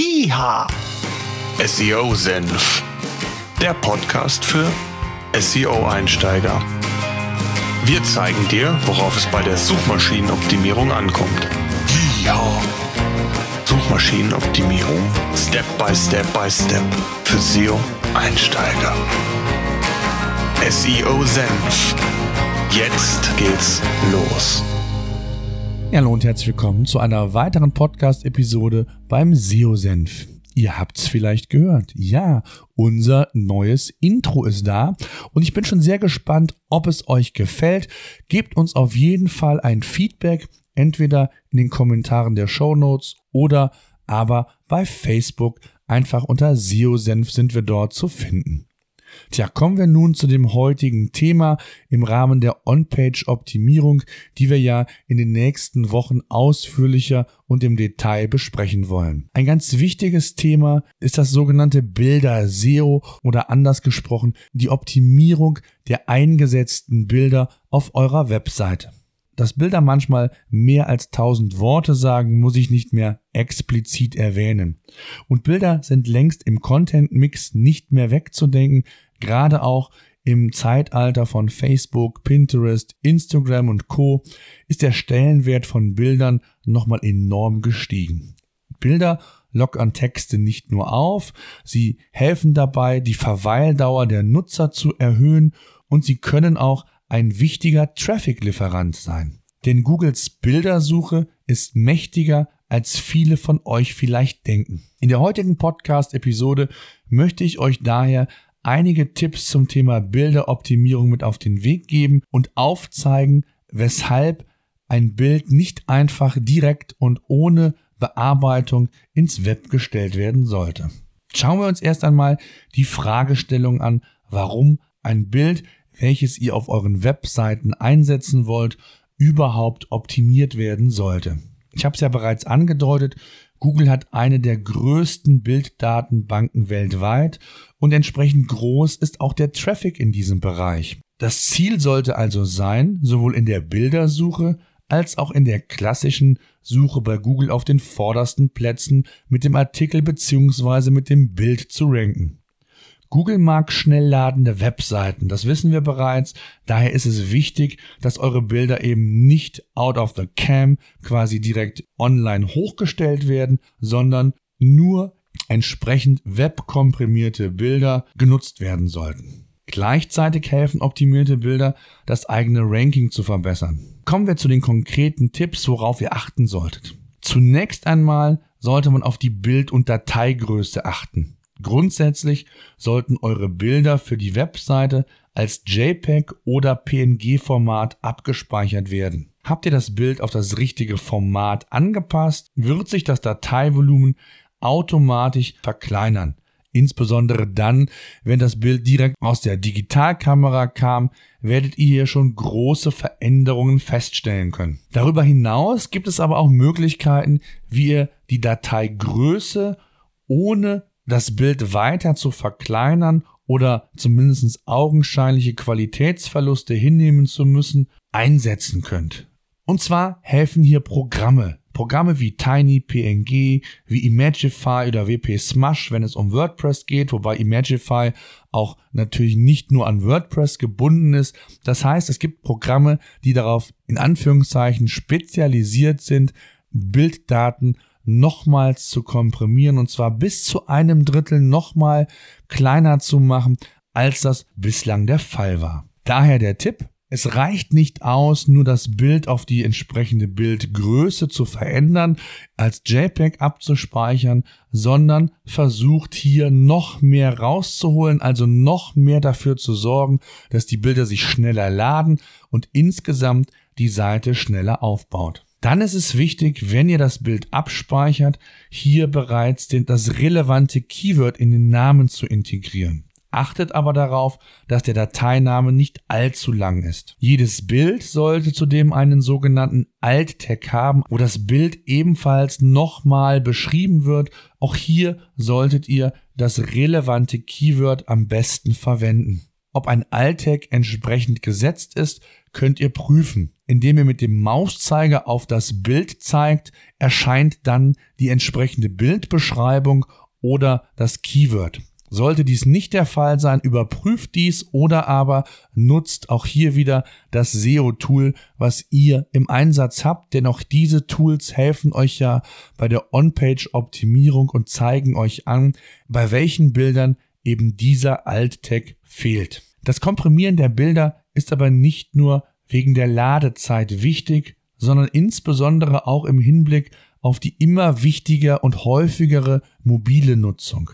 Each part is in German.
IHA SEO Senf. Der Podcast für SEO-Einsteiger. Wir zeigen dir, worauf es bei der Suchmaschinenoptimierung ankommt. IHA Suchmaschinenoptimierung Step by Step by Step für SEO-Einsteiger. SEO Senf. Jetzt geht's los. Ja, hallo und herzlich willkommen zu einer weiteren Podcast-Episode beim SEO-Senf. Ihr habt's vielleicht gehört. Ja, unser neues Intro ist da und ich bin schon sehr gespannt, ob es euch gefällt. Gebt uns auf jeden Fall ein Feedback, entweder in den Kommentaren der Show Notes oder aber bei Facebook. Einfach unter SEO-Senf sind wir dort zu finden. Tja, kommen wir nun zu dem heutigen Thema im Rahmen der On-Page-Optimierung, die wir ja in den nächsten Wochen ausführlicher und im Detail besprechen wollen. Ein ganz wichtiges Thema ist das sogenannte Bilder-SEO oder anders gesprochen die Optimierung der eingesetzten Bilder auf eurer Webseite. Dass Bilder manchmal mehr als tausend Worte sagen, muss ich nicht mehr explizit erwähnen. Und Bilder sind längst im Content-Mix nicht mehr wegzudenken, gerade auch im Zeitalter von Facebook, Pinterest, Instagram und Co. ist der Stellenwert von Bildern nochmal enorm gestiegen. Bilder lockern Texte nicht nur auf, sie helfen dabei, die Verweildauer der Nutzer zu erhöhen und sie können auch ein wichtiger Traffic-Lieferant sein. Denn Googles Bildersuche ist mächtiger, als viele von euch vielleicht denken. In der heutigen Podcast-Episode möchte ich euch daher einige Tipps zum Thema Bilderoptimierung mit auf den Weg geben und aufzeigen, weshalb ein Bild nicht einfach direkt und ohne Bearbeitung ins Web gestellt werden sollte. Schauen wir uns erst einmal die Fragestellung an, warum ein Bild welches ihr auf euren Webseiten einsetzen wollt, überhaupt optimiert werden sollte. Ich habe es ja bereits angedeutet, Google hat eine der größten Bilddatenbanken weltweit und entsprechend groß ist auch der Traffic in diesem Bereich. Das Ziel sollte also sein, sowohl in der Bildersuche als auch in der klassischen Suche bei Google auf den vordersten Plätzen mit dem Artikel bzw. mit dem Bild zu ranken. Google mag schnell ladende Webseiten, das wissen wir bereits. Daher ist es wichtig, dass eure Bilder eben nicht out of the cam quasi direkt online hochgestellt werden, sondern nur entsprechend webkomprimierte Bilder genutzt werden sollten. Gleichzeitig helfen optimierte Bilder, das eigene Ranking zu verbessern. Kommen wir zu den konkreten Tipps, worauf ihr achten solltet. Zunächst einmal sollte man auf die Bild- und Dateigröße achten. Grundsätzlich sollten eure Bilder für die Webseite als JPEG oder PNG-Format abgespeichert werden. Habt ihr das Bild auf das richtige Format angepasst, wird sich das Dateivolumen automatisch verkleinern. Insbesondere dann, wenn das Bild direkt aus der Digitalkamera kam, werdet ihr hier schon große Veränderungen feststellen können. Darüber hinaus gibt es aber auch Möglichkeiten, wie ihr die Dateigröße ohne das Bild weiter zu verkleinern oder zumindest augenscheinliche Qualitätsverluste hinnehmen zu müssen, einsetzen könnt. Und zwar helfen hier Programme. Programme wie Tiny, PNG, wie Imagify oder WP Smash, wenn es um WordPress geht, wobei Imagify auch natürlich nicht nur an WordPress gebunden ist. Das heißt, es gibt Programme, die darauf in Anführungszeichen spezialisiert sind, Bilddaten nochmals zu komprimieren und zwar bis zu einem Drittel nochmal kleiner zu machen, als das bislang der Fall war. Daher der Tipp, es reicht nicht aus, nur das Bild auf die entsprechende Bildgröße zu verändern, als JPEG abzuspeichern, sondern versucht hier noch mehr rauszuholen, also noch mehr dafür zu sorgen, dass die Bilder sich schneller laden und insgesamt die Seite schneller aufbaut. Dann ist es wichtig, wenn ihr das Bild abspeichert, hier bereits den, das relevante Keyword in den Namen zu integrieren. Achtet aber darauf, dass der Dateiname nicht allzu lang ist. Jedes Bild sollte zudem einen sogenannten Alt-Tag haben, wo das Bild ebenfalls nochmal beschrieben wird. Auch hier solltet ihr das relevante Keyword am besten verwenden. Ob ein Alt-Tag entsprechend gesetzt ist, könnt ihr prüfen. Indem ihr mit dem Mauszeiger auf das Bild zeigt, erscheint dann die entsprechende Bildbeschreibung oder das Keyword. Sollte dies nicht der Fall sein, überprüft dies oder aber nutzt auch hier wieder das SEO-Tool, was ihr im Einsatz habt, denn auch diese Tools helfen euch ja bei der On-Page-Optimierung und zeigen euch an, bei welchen Bildern eben dieser Alt-Tag fehlt. Das Komprimieren der Bilder ist aber nicht nur wegen der Ladezeit wichtig, sondern insbesondere auch im Hinblick auf die immer wichtiger und häufigere mobile Nutzung.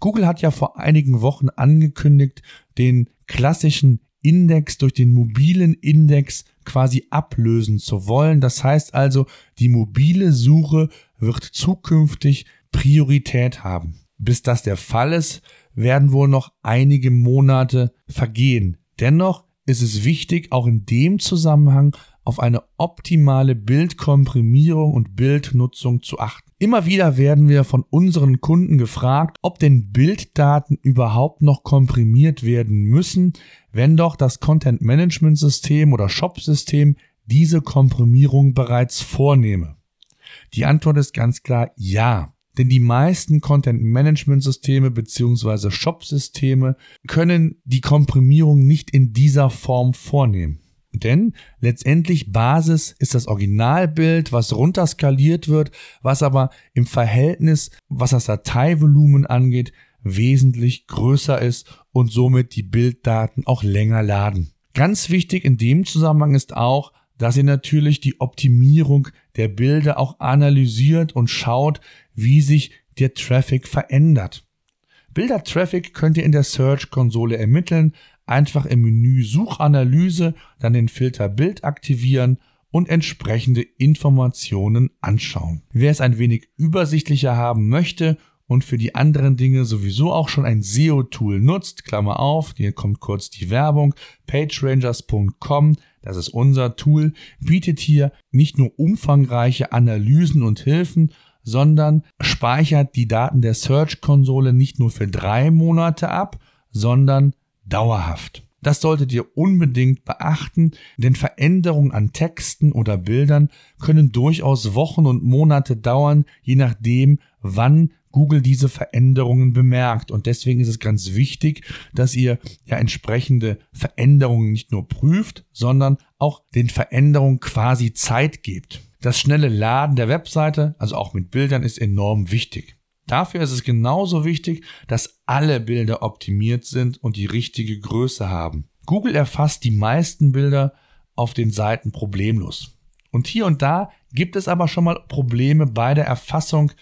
Google hat ja vor einigen Wochen angekündigt, den klassischen Index durch den mobilen Index quasi ablösen zu wollen. Das heißt also, die mobile Suche wird zukünftig Priorität haben. Bis das der Fall ist, werden wohl noch einige Monate vergehen. Dennoch ist es wichtig, auch in dem Zusammenhang auf eine optimale Bildkomprimierung und Bildnutzung zu achten. Immer wieder werden wir von unseren Kunden gefragt, ob denn Bilddaten überhaupt noch komprimiert werden müssen, wenn doch das Content Management System oder Shop System diese Komprimierung bereits vornehme. Die Antwort ist ganz klar ja. Denn die meisten Content Management Systeme bzw. Shop Systeme können die Komprimierung nicht in dieser Form vornehmen. Denn letztendlich Basis ist das Originalbild, was runterskaliert wird, was aber im Verhältnis, was das Dateivolumen angeht, wesentlich größer ist und somit die Bilddaten auch länger laden. Ganz wichtig in dem Zusammenhang ist auch, dass ihr natürlich die Optimierung der Bilder auch analysiert und schaut, wie sich der Traffic verändert. Bilder-Traffic könnt ihr in der Search-Konsole ermitteln, einfach im Menü Suchanalyse, dann den Filter Bild aktivieren und entsprechende Informationen anschauen. Wer es ein wenig übersichtlicher haben möchte und für die anderen Dinge sowieso auch schon ein SEO-Tool nutzt, Klammer auf, hier kommt kurz die Werbung, pagerangers.com, das ist unser Tool, bietet hier nicht nur umfangreiche Analysen und Hilfen, sondern speichert die Daten der Search-Konsole nicht nur für drei Monate ab, sondern dauerhaft. Das solltet ihr unbedingt beachten, denn Veränderungen an Texten oder Bildern können durchaus Wochen und Monate dauern, je nachdem, wann Google diese Veränderungen bemerkt. Und deswegen ist es ganz wichtig, dass ihr ja entsprechende Veränderungen nicht nur prüft, sondern auch den Veränderungen quasi Zeit gebt. Das schnelle Laden der Webseite, also auch mit Bildern, ist enorm wichtig. Dafür ist es genauso wichtig, dass alle Bilder optimiert sind und die richtige Größe haben. Google erfasst die meisten Bilder auf den Seiten problemlos. Und hier und da gibt es aber schon mal Probleme bei der Erfassung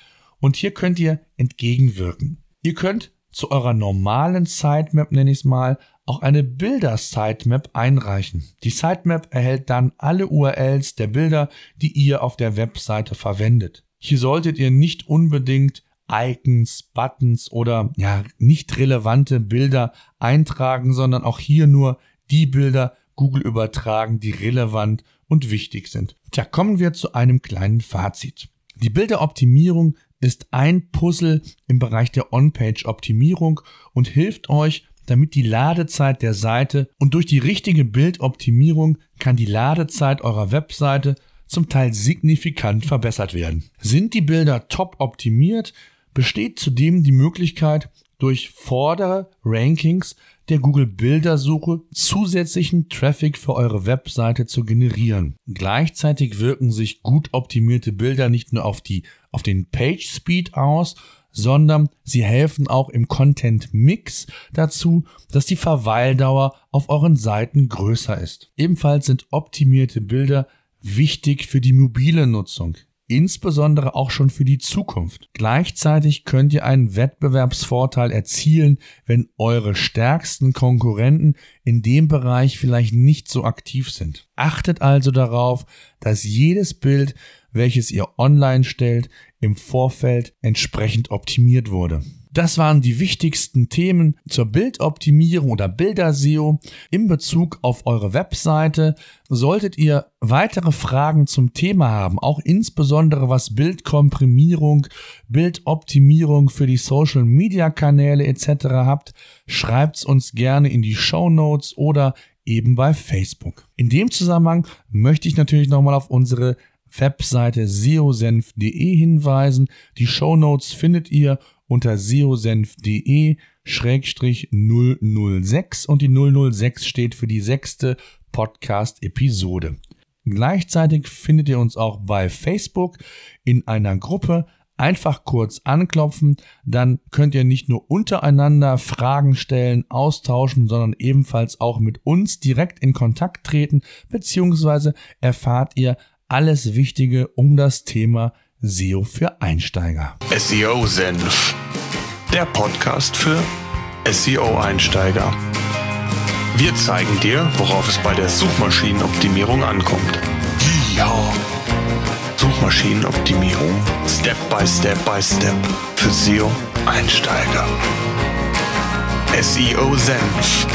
und hier könnt ihr entgegenwirken. Ihr könnt zu eurer normalen Sitemap, nenne ich es mal, auch eine Bilder-Sitemap einreichen. Die Sitemap erhält dann alle URLs der Bilder, die ihr auf der Webseite verwendet. Hier solltet ihr nicht unbedingt Icons, Buttons oder ja, nicht relevante Bilder eintragen, sondern auch hier nur die Bilder Google übertragen, die relevant und wichtig sind. Tja, kommen wir zu einem kleinen Fazit. Die Bilderoptimierung ist ein Puzzle im Bereich der On-Page-Optimierung und hilft euch, damit die Ladezeit der Seite und durch die richtige Bildoptimierung kann die Ladezeit eurer Webseite zum Teil signifikant verbessert werden. Sind die Bilder top optimiert, besteht zudem die Möglichkeit, durch vordere Rankings der Google Bildersuche zusätzlichen Traffic für eure Webseite zu generieren. Gleichzeitig wirken sich gut optimierte Bilder nicht nur auf die auf den Page Speed aus, sondern sie helfen auch im Content Mix dazu, dass die Verweildauer auf euren Seiten größer ist. Ebenfalls sind optimierte Bilder wichtig für die mobile Nutzung insbesondere auch schon für die Zukunft. Gleichzeitig könnt ihr einen Wettbewerbsvorteil erzielen, wenn eure stärksten Konkurrenten in dem Bereich vielleicht nicht so aktiv sind. Achtet also darauf, dass jedes Bild, welches ihr online stellt, im Vorfeld entsprechend optimiert wurde. Das waren die wichtigsten Themen zur Bildoptimierung oder Bilder-SEO in Bezug auf eure Webseite. Solltet ihr weitere Fragen zum Thema haben, auch insbesondere was Bildkomprimierung, Bildoptimierung für die Social-Media-Kanäle etc. habt, schreibt's uns gerne in die Show Notes oder eben bei Facebook. In dem Zusammenhang möchte ich natürlich nochmal auf unsere Webseite seosenf.de hinweisen. Die Show Notes findet ihr unter seosenf.de 006 und die 006 steht für die sechste Podcast-Episode. Gleichzeitig findet ihr uns auch bei Facebook in einer Gruppe. Einfach kurz anklopfen, dann könnt ihr nicht nur untereinander Fragen stellen, austauschen, sondern ebenfalls auch mit uns direkt in Kontakt treten, beziehungsweise erfahrt ihr alles Wichtige um das Thema SEO für Einsteiger. SEO Senf, der Podcast für SEO-Einsteiger. Wir zeigen dir, worauf es bei der Suchmaschinenoptimierung ankommt. Ja. Suchmaschinenoptimierung Step by Step by Step für SEO-Einsteiger. SEO Senf